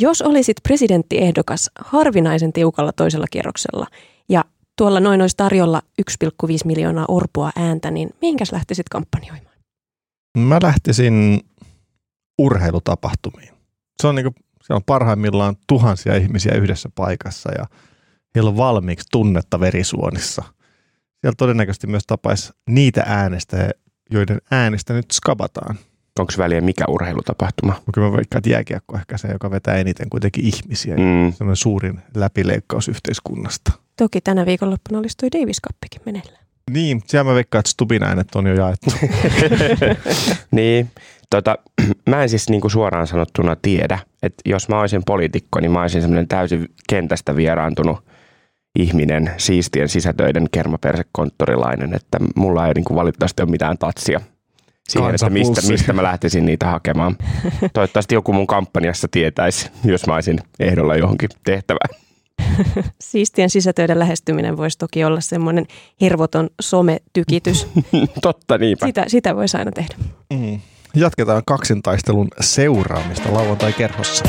Jos olisit presidenttiehdokas harvinaisen tiukalla toisella kierroksella ja tuolla noin olisi tarjolla 1,5 miljoonaa orpoa ääntä, niin mihinkäs lähtisit kampanjoimaan? Mä lähtisin urheilutapahtumiin. Se on, niinku, se on parhaimmillaan tuhansia ihmisiä yhdessä paikassa ja heillä on valmiiksi tunnetta verisuonissa. Siellä todennäköisesti myös tapaisi niitä äänestäjiä, joiden äänestä nyt skabataan. Onko väliä mikä urheilutapahtuma? Kyllä mä veikkaan, että jääkiekko ehkä se, joka vetää eniten kuitenkin ihmisiä. Mm. Se on suurin läpileikkaus yhteiskunnasta. Toki tänä viikonloppuna olisi tuo Davis Cuppikin meneillään. Niin, siellä mä veikkaan, että Stubin äänet on jo jaettu. niin, tota, mä en siis niinku suoraan sanottuna tiedä, että jos mä olisin poliitikko, niin mä olisin semmoinen täysin kentästä vieraantunut ihminen, siistien sisätöiden kermapersekonttorilainen, että mulla ei niinku valitettavasti ole mitään tatsia siihen, että mistä, mistä mä lähtisin niitä hakemaan. Toivottavasti joku mun kampanjassa tietäisi, jos mä olisin ehdolla johonkin tehtävään. Siistien sisätöiden lähestyminen voisi toki olla semmoinen hirvoton sometykitys. Totta, niinpä. Sitä, sitä voisi aina tehdä. Mm. Jatketaan kaksintaistelun seuraamista lauantai-kerhossa.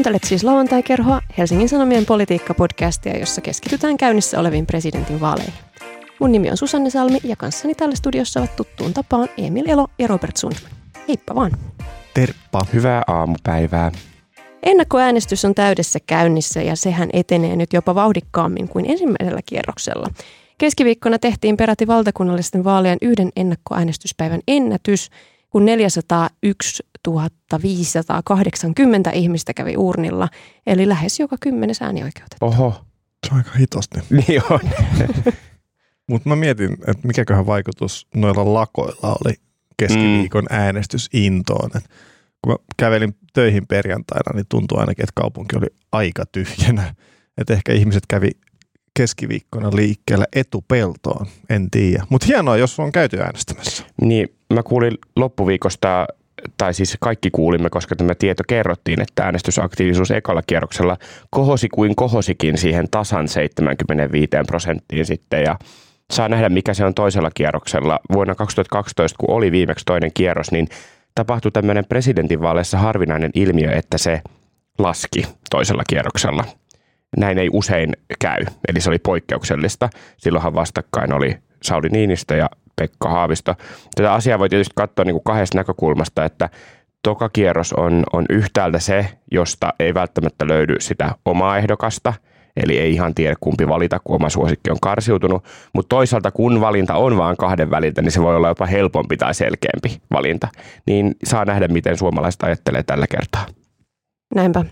Kuuntelet siis lauantai-kerhoa Helsingin Sanomien politiikka-podcastia, jossa keskitytään käynnissä oleviin presidentin vaaleihin. Mun nimi on Susanne Salmi ja kanssani täällä studiossa ovat tuttuun tapaan Emil Elo ja Robert Sundman. Heippa vaan. Terppa. Hyvää aamupäivää. Ennakkoäänestys on täydessä käynnissä ja sehän etenee nyt jopa vauhdikkaammin kuin ensimmäisellä kierroksella. Keskiviikkona tehtiin peräti valtakunnallisten vaalien yhden ennakkoäänestyspäivän ennätys, kun 401 580 ihmistä kävi urnilla, eli lähes joka kymmenes äänioikeutettu. Oho. Se on aika hitosti. Niin on. Mutta mä mietin, että mikäköhän vaikutus noilla lakoilla oli keskiviikon mm. äänestysintoon. Et kun mä kävelin töihin perjantaina, niin tuntui ainakin, että kaupunki oli aika tyhjänä. Että ehkä ihmiset kävi keskiviikkona liikkeellä etupeltoon, en tiedä. Mutta hienoa, jos on käyty äänestämässä. Niin, mä kuulin loppuviikosta tai siis kaikki kuulimme, koska tämä tieto kerrottiin, että äänestysaktiivisuus ekalla kierroksella kohosi kuin kohosikin siihen tasan 75 prosenttiin sitten ja saa nähdä, mikä se on toisella kierroksella. Vuonna 2012, kun oli viimeksi toinen kierros, niin tapahtui tämmöinen presidentinvaaleissa harvinainen ilmiö, että se laski toisella kierroksella. Näin ei usein käy, eli se oli poikkeuksellista. Silloinhan vastakkain oli Sauli Niinistö ja Pekka Haavisto. Tätä asiaa voi tietysti katsoa niin kuin kahdesta näkökulmasta, että toka kierros on, on yhtäältä se, josta ei välttämättä löydy sitä omaa ehdokasta, eli ei ihan tiedä kumpi valita, kun oma suosikki on karsiutunut, mutta toisaalta kun valinta on vain kahden väliltä, niin se voi olla jopa helpompi tai selkeämpi valinta, niin saa nähdä, miten suomalaiset ajattelee tällä kertaa. Näinpä.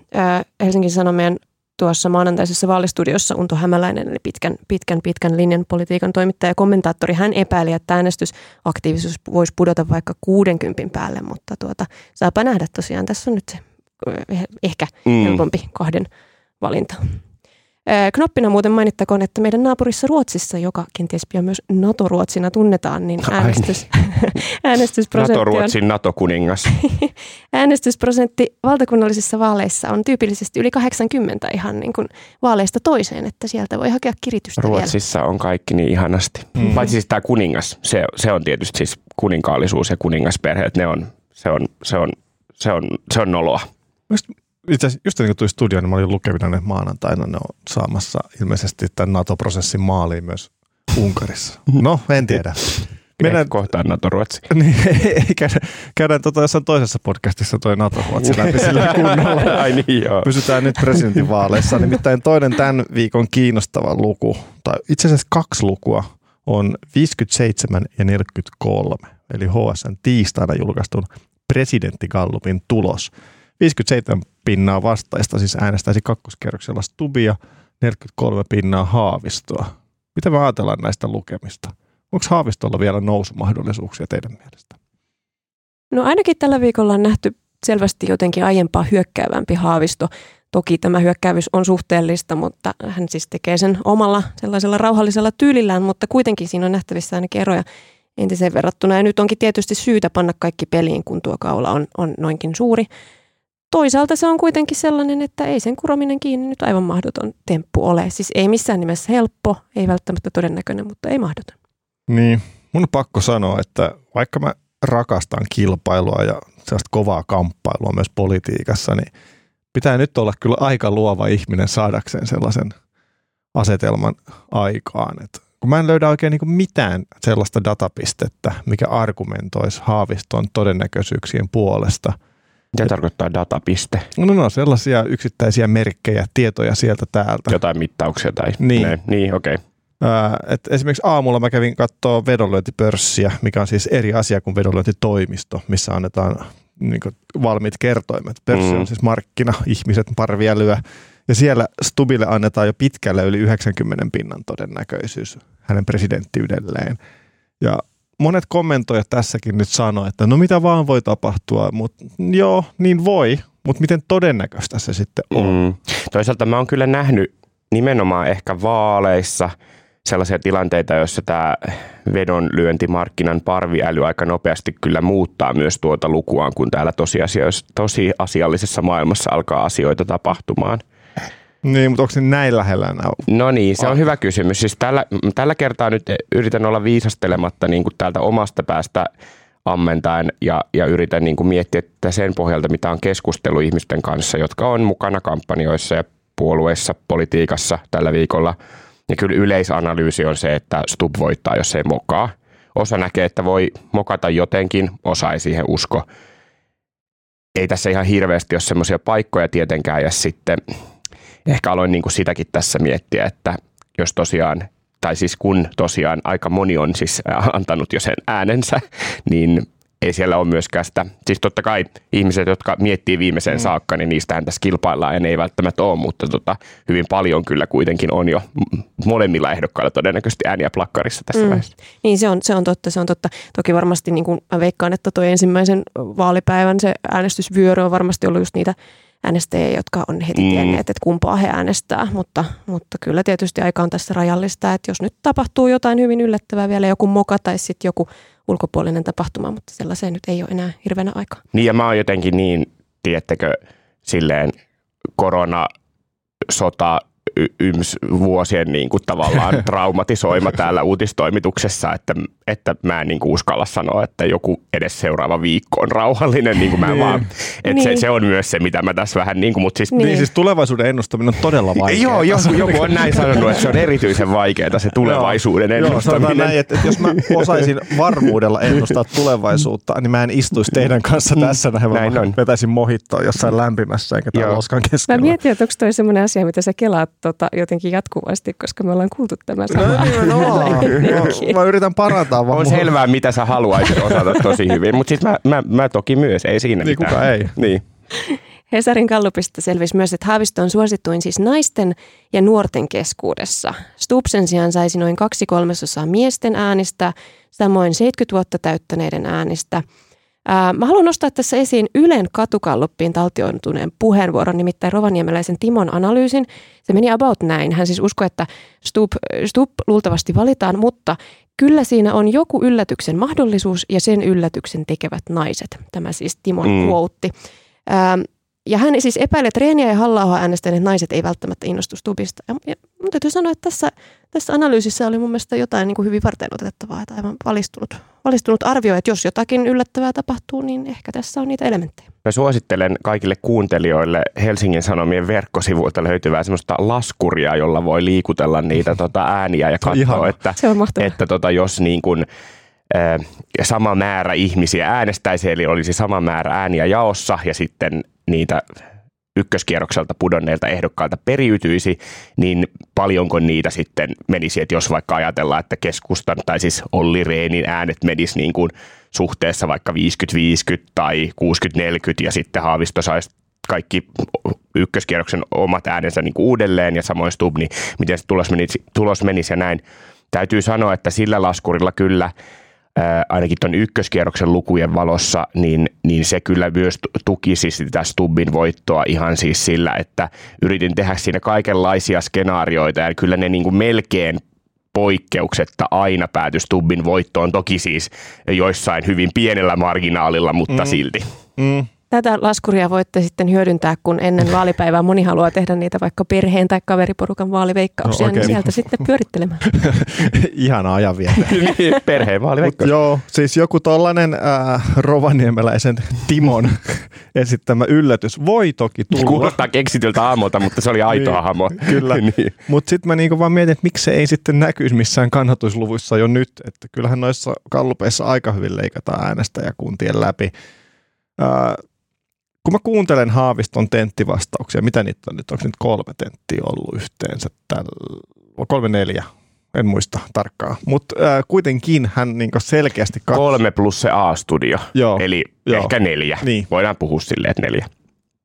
Helsingin Sanomien tuossa maanantaisessa vaalistudiossa Unto Hämäläinen, eli pitkän, pitkän, pitkän linjan politiikan toimittaja ja kommentaattori, hän epäili, että äänestysaktiivisuus voisi pudota vaikka 60 päälle, mutta tuota, saapa nähdä tosiaan, tässä on nyt se eh, ehkä mm. helpompi kahden valinta. Knoppina muuten mainittakoon, että meidän naapurissa Ruotsissa, joka kenties pian myös NATO-Ruotsina tunnetaan, niin äänestys, äänestysprosentti NATO-Ruotsin NATO-kuningas. äänestysprosentti valtakunnallisissa vaaleissa on tyypillisesti yli 80 ihan niin kuin vaaleista toiseen, että sieltä voi hakea kiritystä Ruotsissa vielä. on kaikki niin ihanasti. Mm. Paitsi siis tämä kuningas, se, se on tietysti siis kuninkaallisuus ja kuningasperheet, ne on, se on, se on, se on, se on noloa. Mielestäni itse asiassa just ennen kuin tuli studioon, niin mä olin lukevina ne maanantaina, ne on saamassa ilmeisesti tämän NATO-prosessin maaliin myös Unkarissa. No, en tiedä. Mennään kohtaan NATO-Ruotsi. Niin, ei, käydään, käydään tota jossain toisessa podcastissa toi NATO-Ruotsi läpi sillä kunnolla. Ai niin, joo. Pysytään nyt presidentinvaaleissa. Nimittäin toinen tämän viikon kiinnostava luku, tai itse asiassa kaksi lukua, on 57 ja 43, eli HSN tiistaina julkaistun presidenttigallupin tulos. 57 pinnaa vastaista, siis äänestäisi kakkoskerroksella Stubia, 43 pinnaa Haavistoa. Mitä me ajatellaan näistä lukemista? Onko Haavistolla vielä nousumahdollisuuksia teidän mielestä? No ainakin tällä viikolla on nähty selvästi jotenkin aiempaa hyökkäävämpi Haavisto. Toki tämä hyökkäävyys on suhteellista, mutta hän siis tekee sen omalla sellaisella rauhallisella tyylillään, mutta kuitenkin siinä on nähtävissä ainakin eroja entiseen verrattuna. Ja nyt onkin tietysti syytä panna kaikki peliin, kun tuo kaula on, on noinkin suuri. Toisaalta se on kuitenkin sellainen, että ei sen kurominen kiinni nyt aivan mahdoton temppu ole. Siis ei missään nimessä helppo, ei välttämättä todennäköinen, mutta ei mahdoton. Niin, mun on pakko sanoa, että vaikka mä rakastan kilpailua ja sellaista kovaa kamppailua myös politiikassa, niin pitää nyt olla kyllä aika luova ihminen saadakseen sellaisen asetelman aikaan. Et kun mä en löydä oikein niin mitään sellaista datapistettä, mikä argumentoisi Haaviston todennäköisyyksien puolesta. Mitä tarkoittaa datapiste? No, no sellaisia yksittäisiä merkkejä, tietoja sieltä täältä. Jotain mittauksia tai... Niin. Ne, niin, okei. Okay. Et esimerkiksi aamulla mä kävin katsoa vedonlyöntipörssiä, mikä on siis eri asia kuin vedonlyöntitoimisto, missä annetaan niin valmiit kertoimet. Pörssi mm. on siis markkina, ihmiset parvia lyö. Ja siellä Stubille annetaan jo pitkälle yli 90 pinnan todennäköisyys hänen presidenttiydelleen. Ja monet kommentoijat tässäkin nyt sanoo, että no mitä vaan voi tapahtua, mutta joo, niin voi, mutta miten todennäköistä se sitten on? Mm. Toisaalta mä oon kyllä nähnyt nimenomaan ehkä vaaleissa – sellaisia tilanteita, joissa tämä vedonlyöntimarkkinan parviäly aika nopeasti kyllä muuttaa myös tuota lukuaan, kun täällä tosiasiallisessa maailmassa alkaa asioita tapahtumaan. Niin, mutta onko se näin lähellä enää? No niin, se on hyvä kysymys. Siis tällä, tällä kertaa nyt yritän olla viisastelematta niin kuin täältä omasta päästä ammentaen ja, ja yritän niin kuin miettiä että sen pohjalta, mitä on keskustelu ihmisten kanssa, jotka on mukana kampanjoissa ja puolueissa, politiikassa tällä viikolla – ja kyllä yleisanalyysi on se, että Stub voittaa, jos ei mokaa. Osa näkee, että voi mokata jotenkin, osa ei siihen usko. Ei tässä ihan hirveästi ole semmoisia paikkoja tietenkään, ja sitten ehkä aloin niin kuin sitäkin tässä miettiä, että jos tosiaan, tai siis kun tosiaan aika moni on siis antanut jo sen äänensä, niin ei siellä ole myöskään sitä, siis totta kai ihmiset, jotka miettii viimeiseen mm. saakka, niin niistähän tässä kilpaillaan ja ne ei välttämättä ole, mutta tota, hyvin paljon kyllä kuitenkin on jo molemmilla ehdokkailla todennäköisesti ääniä plakkarissa tässä mm. vaiheessa. Niin se on, se on totta, se on totta. Toki varmasti niin kuin mä veikkaan, että tuo ensimmäisen vaalipäivän se äänestysvyöry on varmasti ollut just niitä äänestäjiä, jotka on heti mm. tienneet, että kumpaa he äänestää, mutta, mutta kyllä tietysti aika on tässä rajallista, että jos nyt tapahtuu jotain hyvin yllättävää vielä, joku moka tai sitten joku ulkopuolinen tapahtuma, mutta sellaiseen nyt ei ole enää hirveänä aikaa. Niin ja mä oon jotenkin niin, tiedättekö, silleen korona, sota, yms vuosien niin kuin tavallaan traumatisoima täällä uutistoimituksessa, että, että mä en niin kuin uskalla sanoa, että joku edes seuraava viikko on rauhallinen. Niin kuin mä niin. vaan, että niin. se, se, on myös se, mitä mä tässä vähän, niin kuin, mutta siis, niin. niin siis tulevaisuuden ennustaminen on todella vaikeaa. Joo, joku, joku on näin sanonut, että se on erityisen vaikeaa se tulevaisuuden ennustaminen. Joo, näin, että, että jos mä osaisin varmuudella ennustaa tulevaisuutta, niin mä en istuisi teidän kanssa mm. tässä näin, näin on. vetäisin mohittoa jossain lämpimässä eikä täällä loskan keskellä. Mä mietin, että onko toi sellainen asia, mitä sä kelaat tota, jotenkin jatkuvasti, koska me ollaan kuultu tämä sama. No, no, mä yritän parantaa vaan. On mun... selvää, mitä sä haluaisit osata tosi hyvin, mutta siis mä, mä, mä, toki myös, ei siinä niin, mitään. Kuka ei. Niin. Hesarin kallupista selvisi myös, että Haavisto on suosituin siis naisten ja nuorten keskuudessa. Stupsen sijaan saisi noin kaksi kolmasosaa miesten äänistä, samoin 70 vuotta täyttäneiden äänistä – Mä haluan nostaa tässä esiin Ylen katukalluppiin taltioituneen puheenvuoron, nimittäin rovaniemeläisen Timon analyysin. Se meni about näin. Hän siis uskoi, että Stup, Stup luultavasti valitaan, mutta kyllä siinä on joku yllätyksen mahdollisuus ja sen yllätyksen tekevät naiset. Tämä siis Timon mm. quote. Ja hän siis epäilee, että Reeniä ja halla äänestäneet naiset ei välttämättä innostu Stubista. Ja, ja mun täytyy sanoa, että tässä, tässä analyysissä oli mun mielestä jotain niin kuin hyvin varten otettavaa, että aivan valistunut, valistunut arvio, että jos jotakin yllättävää tapahtuu, niin ehkä tässä on niitä elementtejä. Mä suosittelen kaikille kuuntelijoille Helsingin Sanomien verkkosivuilta löytyvää semmoista laskuria, jolla voi liikutella niitä tota, ääniä ja katsoa, että, että tota, jos niin kuin, sama määrä ihmisiä äänestäisi, eli olisi sama määrä ääniä jaossa ja sitten niitä ykköskierrokselta pudonneilta ehdokkailta periytyisi, niin paljonko niitä sitten menisi, että jos vaikka ajatellaan, että keskustan tai siis Olli Reenin äänet menisi niin kuin suhteessa vaikka 50-50 tai 60-40 ja sitten Haavisto saisi kaikki ykköskierroksen omat äänensä niin kuin uudelleen ja samoin Stub, niin miten se tulos menisi, tulos menisi ja näin. Täytyy sanoa, että sillä laskurilla kyllä – ainakin tuon ykköskierroksen lukujen valossa, niin, niin se kyllä myös tukisi sitä Stubbin voittoa ihan siis sillä, että yritin tehdä siinä kaikenlaisia skenaarioita ja kyllä ne niin kuin melkein poikkeuksetta aina päätyi Stubbin voittoon, toki siis joissain hyvin pienellä marginaalilla, mutta mm. silti. Mm. Tätä laskuria voitte sitten hyödyntää, kun ennen vaalipäivää moni haluaa tehdä niitä vaikka perheen tai kaveriporukan vaaliveikkauksia, no, okay. niin sieltä sitten pyörittelemään. Ihana ajanvietä. Niin, perheen vaaliveikkaus. Joo, siis joku tollainen äh, rovaniemeläisen Timon esittämä yllätys voi toki tulla. Kuulostaa keksityltä aamulta, mutta se oli aitoa niin, hamo. Kyllä, niin. mutta sitten mä niinku vaan mietin, että miksi se ei sitten näkyisi missään kannatusluvuissa jo nyt. Että kyllähän noissa kallupeissa aika hyvin leikataan äänestäjäkuntien läpi. Äh, kun mä kuuntelen Haaviston tenttivastauksia, mitä niitä on nyt, onko nyt kolme tenttiä ollut yhteensä tällä, kolme neljä, en muista tarkkaan. Mutta äh, kuitenkin hän niin selkeästi katsoo. Kolme plus se A-studio, Joo. eli Joo. ehkä neljä. Niin. Voidaan puhua silleen, että neljä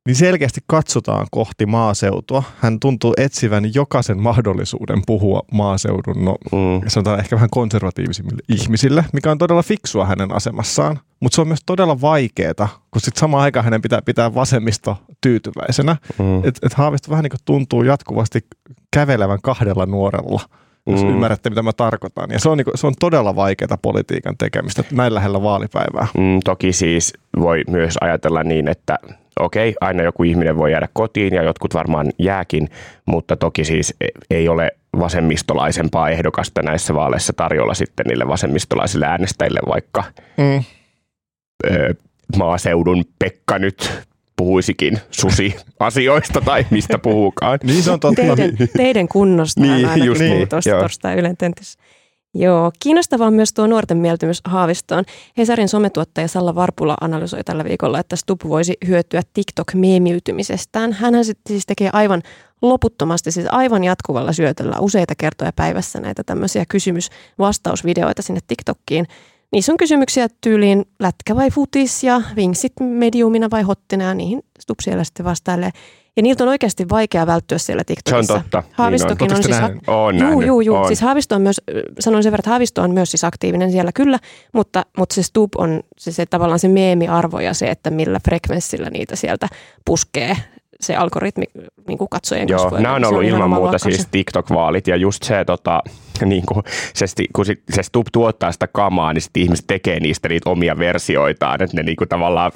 niin selkeästi katsotaan kohti maaseutua. Hän tuntuu etsivän jokaisen mahdollisuuden puhua maaseudun, no mm. sanotaan ehkä vähän konservatiivisimmille ihmisille, mikä on todella fiksua hänen asemassaan. Mutta se on myös todella vaikeaa, kun sitten samaan aikaan hänen pitää pitää vasemmisto tyytyväisenä. Mm. Että et Haavisto vähän niin kuin tuntuu jatkuvasti kävelevän kahdella nuorella – jos mm. ymmärrätte, mitä mä tarkoitan. Ja se on, niin kuin, se on todella vaikeaa politiikan tekemistä näin lähellä vaalipäivää. Mm, toki siis voi myös ajatella niin, että okei, aina joku ihminen voi jäädä kotiin ja jotkut varmaan jääkin, mutta toki siis e, ei ole vasemmistolaisempaa ehdokasta näissä vaaleissa tarjolla sitten niille vasemmistolaisille äänestäjille, vaikka mm. ö, maaseudun Pekka nyt puhuisikin susi-asioista tai mistä puhukaan. niin se on totta. Teidän, teidän kunnosta niin, aina just niin, tuosta torstai Ylen tentissä. Joo, kiinnostavaa on myös tuo nuorten mieltymys Haavistoon. Hesarin sometuottaja Salla Varpula analysoi tällä viikolla, että Stup voisi hyötyä TikTok-meemiytymisestään. Hän siis tekee aivan loputtomasti, siis aivan jatkuvalla syötöllä useita kertoja päivässä näitä tämmöisiä kysymys-vastausvideoita sinne TikTokkiin. Niissä on kysymyksiä tyyliin lätkä vai futis ja vinksit mediumina vai hottina ja niihin Stup siellä sitten vastailee. Ja niiltä on oikeasti vaikea välttyä siellä TikTokissa. Se on totta. Haavistokin niin on. on siis... Nähnyt? On juu, juu, juu. On. Siis Haavisto on myös, sanoin sen verran, että Haavisto on myös siis aktiivinen siellä kyllä, mutta, mutta se Stub on se, se tavallaan se meemiarvo ja se, että millä frekvenssillä niitä sieltä puskee se algoritmi niin kuin katsojien Joo, nämä on ollut ilman muuta siis TikTok-vaalit ja just se, tota, niin kuin, se, kun se Stub tuottaa sitä kamaa, niin sitten ihmiset tekee niistä niitä omia versioitaan, että ne niin kuin, tavallaan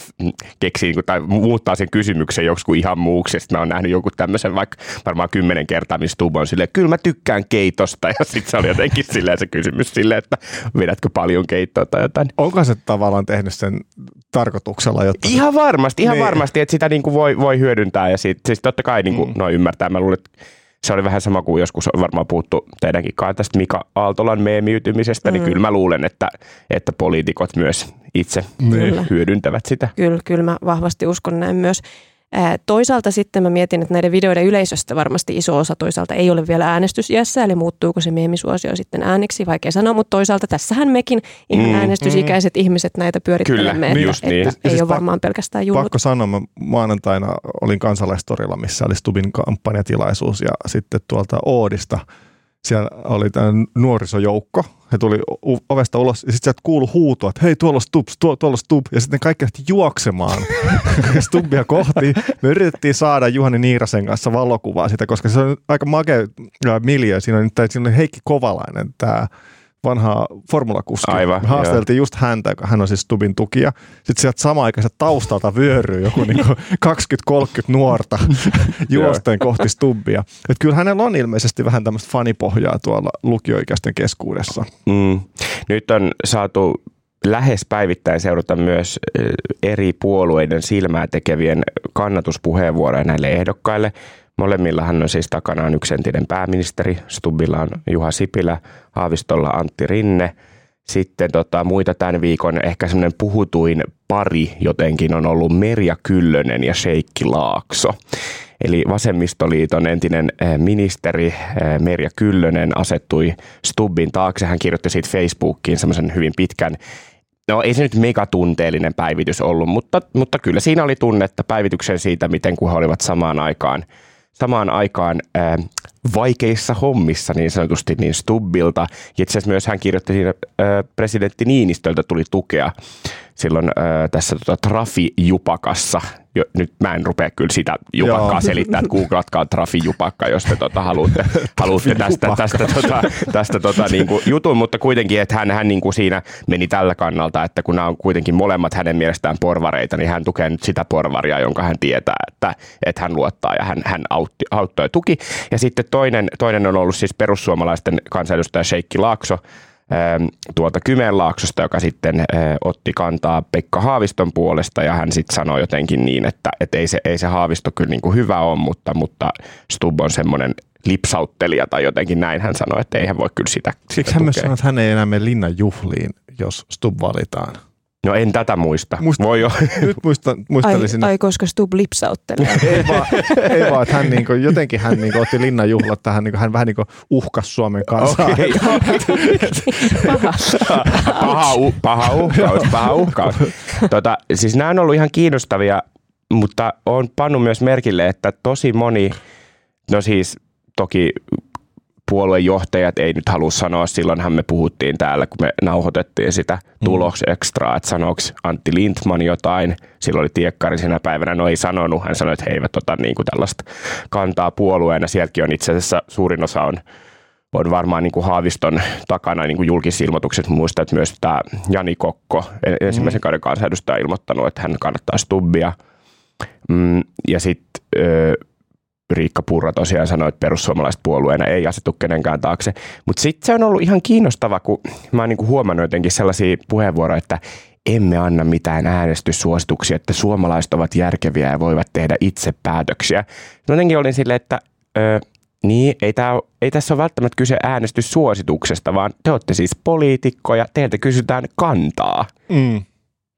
keksii niin kuin, tai muuttaa sen kysymyksen joku ihan muuksi. Sitten mä oon nähnyt jonkun tämmöisen vaikka varmaan kymmenen kertaa, missä Stub on silleen, kyllä mä tykkään keitosta ja sitten se oli jotenkin silleen se kysymys silleen, että vedätkö paljon keittoa tai jotain. Onko se tavallaan tehnyt sen tarkoituksella? Jotta ihan varmasti, ihan niin. varmasti, että sitä niin kuin voi, voi hyödyntää ja sit, siis totta kai niin kuin, mm. no ymmärtää. Mä luulen, että se oli vähän sama kuin joskus on varmaan puhuttu teidänkin kanssa tästä Mika Aaltolan meemiytymisestä, niin mm. niin kyllä mä luulen, että, että poliitikot myös itse kyllä. hyödyntävät sitä. Kyllä, kyllä mä vahvasti uskon näin myös. Toisaalta sitten mä mietin, että näiden videoiden yleisöstä varmasti iso osa toisaalta ei ole vielä äänestysiässä, eli muuttuuko se meemisuosio sitten ääneksi, vaikea sanoa, mutta toisaalta tässähän mekin ihan mm, äänestysikäiset mm. ihmiset näitä pyörittelemme, Kyllä, että, niin. että ei siis ole varmaan pelkästään jullut. Pakko sanoa, mä maanantaina olin kansalaistorilla, missä oli Stubin kampanjatilaisuus ja sitten tuolta Oodista – siellä oli tämä nuorisojoukko. He tuli ovesta ulos ja sitten sieltä kuului huutoa, että hei tuolla on Stub, tuolla on Stub. Ja sitten kaikki lähti juoksemaan Stubia kohti. Me yritettiin saada Juhani Niirasen kanssa valokuvaa sitä, koska se on aika makea miljö. Siinä on, siinä on Heikki Kovalainen, tämä vanha formulakuski. Aivan, Me haasteltiin joo. just häntä, hän on siis Stubin tukija. Sitten sieltä samaan taustalta vyöryy joku niin 20-30 nuorta juosten kohti Stubbia. Et kyllä hänellä on ilmeisesti vähän tämmöistä fanipohjaa tuolla lukioikäisten keskuudessa. Mm. Nyt on saatu lähes päivittäin seurata myös eri puolueiden silmää tekevien kannatuspuheenvuoroja näille ehdokkaille. Molemmillahan on siis takanaan yksi entinen pääministeri, Stubbilla on Juha Sipilä, Haavistolla Antti Rinne. Sitten tota, muita tämän viikon ehkä semmoinen puhutuin pari jotenkin on ollut Merja Kyllönen ja Sheikki Laakso. Eli Vasemmistoliiton entinen eh, ministeri eh, Merja Kyllönen asettui Stubbin taakse. Hän kirjoitti siitä Facebookiin semmoisen hyvin pitkän No ei se nyt megatunteellinen päivitys ollut, mutta, mutta kyllä siinä oli tunnetta päivityksen siitä, miten kun he olivat samaan aikaan – samaan aikaan ää, vaikeissa hommissa niin sanotusti niin Stubbilta. Ja itse asiassa myös hän kirjoitti siinä, ää, presidentti Niinistöltä tuli tukea silloin ää, tässä tota, Trafi-jupakassa, jo, nyt mä en rupea kyllä sitä jupakkaa Joo. selittää, että googlatkaa Trafi jupakka, jos te tota, haluatte, haluatte tästä, tästä, tota, tästä tota, niin kuin jutun, mutta kuitenkin, että hän, hän niin kuin siinä meni tällä kannalta, että kun nämä on kuitenkin molemmat hänen mielestään porvareita, niin hän tukee nyt sitä porvaria, jonka hän tietää, että, että hän luottaa ja hän, hän autti, auttoi tuki. Ja sitten toinen, toinen on ollut siis perussuomalaisten kansanedustaja Sheikki Laakso, tuolta Kymenlaaksosta, joka sitten äh, otti kantaa Pekka Haaviston puolesta ja hän sitten sanoi jotenkin niin, että et ei, se, ei se Haavisto kyllä niin kuin hyvä ole, mutta, mutta Stubb on semmoinen lipsauttelija tai jotenkin näin hän sanoi, että ei hän voi kyllä sitä Siksi hän myös sanoi, että hän ei enää mene linnan juhliin, jos Stubb valitaan. No en tätä muista. muista Voi jo. Nyt muista, muistelisin. Ai, ai koska Stub lipsauttelee. ei vaan, ei vaan että hän niinku, jotenkin hän niinku otti linnanjuhlat tähän, niinku, hän vähän niinku uhkas Suomen kanssa. Okay. paha. paha, u, paha uhkaus, paha uhkaus. Tota, siis nämä on ollut ihan kiinnostavia, mutta on pannut myös merkille, että tosi moni, no siis toki puoluejohtajat ei nyt halua sanoa, silloinhan me puhuttiin täällä, kun me nauhoitettiin sitä mm. tuloksekstraa, että sanoiko Antti Lindman jotain, silloin oli tiekkari sinä päivänä, no ei sanonut, hän sanoi, että he eivät ota niin kuin tällaista kantaa puolueena, sielläkin on itse asiassa suurin osa on on varmaan niin kuin Haaviston takana niin kuin julkisilmoitukset. Muistan, että myös tämä Jani Kokko, ensimmäisen mm. kauden kansanedustaja, ilmoittanut, että hän kannattaa Stubbia. Mm, ja sitten Riikka Purra tosiaan sanoi, että perussuomalaiset puolueena ei asetu kenenkään taakse. Mutta sitten se on ollut ihan kiinnostava, kun mä oon niinku huomannut jotenkin sellaisia puheenvuoroja, että emme anna mitään äänestyssuosituksia, että suomalaiset ovat järkeviä ja voivat tehdä itse päätöksiä. Jotenkin olin silleen, että ö, niin, ei, tää, ei tässä ole välttämättä kyse äänestyssuosituksesta, vaan te olette siis poliitikkoja, teiltä kysytään kantaa. Mm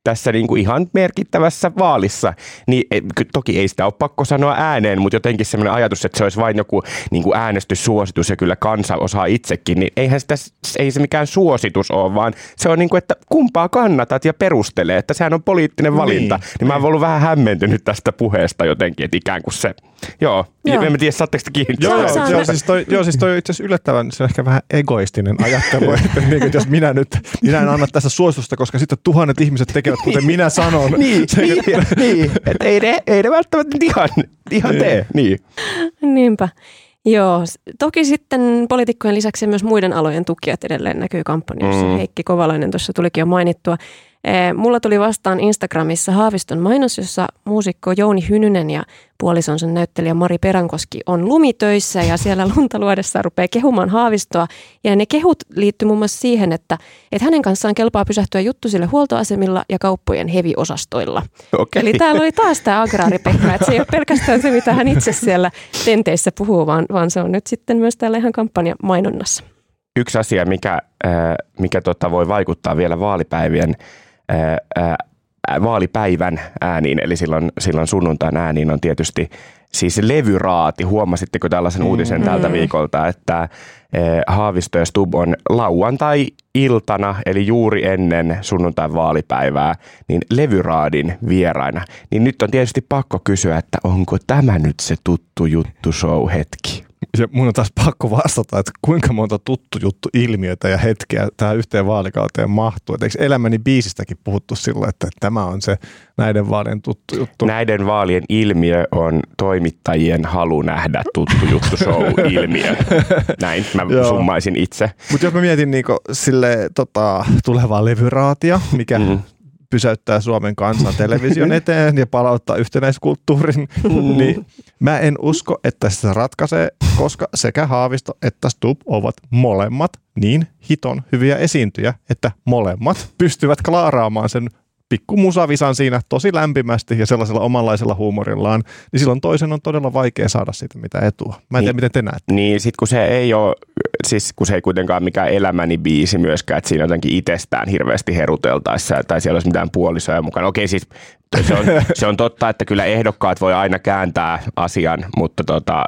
tässä niin kuin ihan merkittävässä vaalissa, niin e, toki ei sitä ole pakko sanoa ääneen, mutta jotenkin sellainen ajatus, että se olisi vain joku niin kuin äänestyssuositus ja kyllä kansa osaa itsekin, niin eihän sitä, ei se mikään suositus ole, vaan se on niin kuin, että kumpaa kannatat ja perustelee, että sehän on poliittinen valinta. Niin, niin mä oon ollut vähän hämmentynyt tästä puheesta jotenkin, että ikään kuin se, joo, joo. en tiedä, saatteko te kiinni? Joo, joo, joo, siis toi, joo, siis toi on itse asiassa yllättävän, se on ehkä vähän egoistinen ajattelu, että, niin, että jos minä nyt, minä en anna tässä suositusta, koska sitten tuhannet ihmiset tekevät kuten minä sanon. niin, niin, niin. että ei ne, ei ne välttämättä ihan, ihan niin. tee. Niin. Niinpä. Joo, toki sitten poliitikkojen lisäksi myös muiden alojen tukijat edelleen näkyy kampanjassa. Mm. Heikki Kovalainen tuossa tulikin jo mainittua. Eh, mulla tuli vastaan Instagramissa Haaviston mainos, jossa muusikko Jouni Hynynen ja puolisonsa näyttelijä Mari Peränkoski on lumitöissä ja siellä lunta luodessa rupeaa kehumaan Haavistoa. Ja ne kehut liittyy muun muassa siihen, että, että hänen kanssaan kelpaa pysähtyä juttusille huoltoasemilla ja kauppojen heviosastoilla. Okay. Eli täällä oli taas tämä agraaripekka, että se ei ole pelkästään se, mitä hän itse siellä tenteissä puhuu, vaan, vaan se on nyt sitten myös täällä ihan kampanjamainonnassa. Yksi asia, mikä, mikä tota voi vaikuttaa vielä vaalipäivien vaalipäivän ääniin, eli silloin, silloin sunnuntain ääniin on tietysti siis levyraati. Huomasitteko tällaisen uutisen mm. tältä viikolta, että Haavisto ja Stub on lauantai-iltana, eli juuri ennen sunnuntain vaalipäivää, niin levyraadin vieraina. Niin nyt on tietysti pakko kysyä, että onko tämä nyt se tuttu juttu show hetki? Ja mun on taas pakko vastata, että kuinka monta tuttu juttu ilmiötä ja hetkeä tähän yhteen vaalikauteen mahtuu. Et eikö elämäni biisistäkin puhuttu silloin, että tämä on se näiden vaalien tuttu juttu? Näiden vaalien ilmiö on toimittajien halu nähdä tuttu juttu show-ilmiö. Näin mä summaisin itse. Mutta jos mä mietin niinku sille tota, tulevaa levyraatia, mikä mm-hmm pysäyttää Suomen kansan television eteen ja palauttaa yhtenäiskulttuurin, niin mä en usko, että se ratkaisee, koska sekä Haavisto että Stub ovat molemmat niin hiton hyviä esiintyjä, että molemmat pystyvät klaaraamaan sen pikku musavisan siinä tosi lämpimästi ja sellaisella omanlaisella huumorillaan, niin silloin toisen on todella vaikea saada siitä mitä etua. Mä en niin, tiedä, miten te näette. Niin, sit kun se ei ole, siis kun se ei kuitenkaan mikään elämäni biisi myöskään, että siinä jotenkin itsestään hirveästi heruteltaessa tai siellä olisi mitään puolisoja mukana. Okei, siis se on, se on totta, että kyllä ehdokkaat voi aina kääntää asian, mutta tota,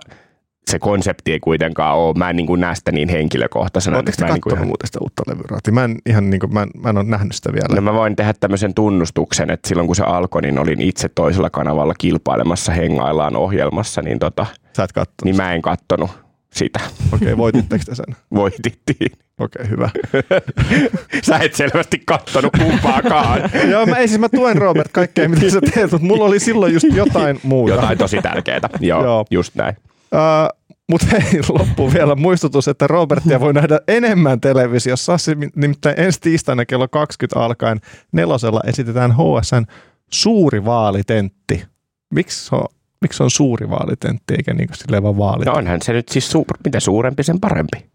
se konsepti ei kuitenkaan ole, mä en niin kuin näe sitä niin henkilökohtaisena. Oletteko te niin ihan... muuten sitä uutta levyraatia? Mä en, ihan niin kuin, mä en, mä en ole nähnyt sitä vielä. No mä voin tehdä tämmöisen tunnustuksen, että silloin kun se alkoi, niin olin itse toisella kanavalla kilpailemassa hengaillaan ohjelmassa, niin, tota, Sä et niin mä en kattonut. sitä. Okei, okay, voititteko te sen? Voitittiin. Okei, okay, hyvä. Sä et selvästi kattonut kumpaakaan. Joo, mä, ei siis mä tuen Robert kaikkea, mitä sä teet, mutta mulla oli silloin just jotain muuta. Jotain tosi tärkeää. Joo, Joo. just näin. Uh, mutta hei, loppu vielä muistutus, että Robertia voi nähdä enemmän televisiossa. Nimittäin ensi tiistaina kello 20 alkaen nelosella esitetään HSN suuri vaalitentti. Miksi on, miksi on suuri vaalitentti eikä niin kuin vaan vaalitentti? No onhan se nyt siis, suur, mitä suurempi sen parempi.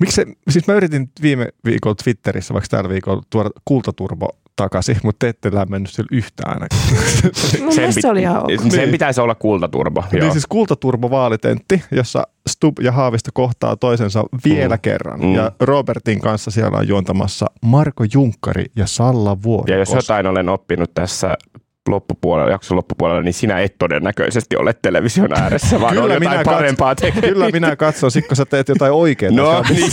Miksi se, siis mä yritin viime viikolla Twitterissä, vaikka tällä viikolla, tuoda kultaturbo takaisin, mutta te ette lämmennyt sillä yhtään ainakin. sen, pit- se oli ihan okay. sen niin. pitäisi olla kultaturbo. Niin joo. siis kultaturbo vaalitentti, jossa Stub ja Haavisto kohtaa toisensa vielä mm. kerran. Mm. Ja Robertin kanssa siellä on juontamassa Marko Junkkari ja Salla Vuori. Ja jos jotain olen oppinut tässä loppupuolella, jakson loppupuolella, niin sinä et todennäköisesti ole television ääressä, vaan kyllä on jotain parempaa tekemistä. Kyllä minä katson, sit kun sä teet jotain oikein. No niin,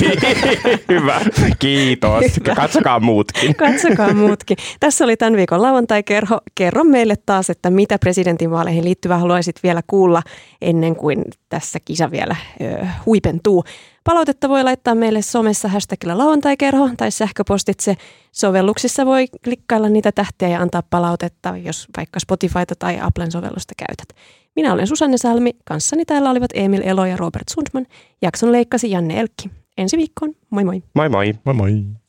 hyvä. Kiitos. Katsokaa muutkin. Katsokaa muutkin. Tässä oli tämän viikon lauantai-kerho. Kerro meille taas, että mitä presidentinvaaleihin liittyvää haluaisit vielä kuulla ennen kuin tässä kisa vielä ö, huipentuu. Palautetta voi laittaa meille somessa hashtagilla lauantaikerho tai sähköpostitse. Sovelluksissa voi klikkailla niitä tähtiä ja antaa palautetta, jos vaikka Spotifyta tai Applen sovellusta käytät. Minä olen Susanne Salmi, kanssani täällä olivat Emil Elo ja Robert Sundman. Jakson leikkasi Janne Elkki. Ensi viikkoon, moi moi. Moi moi. Moi moi.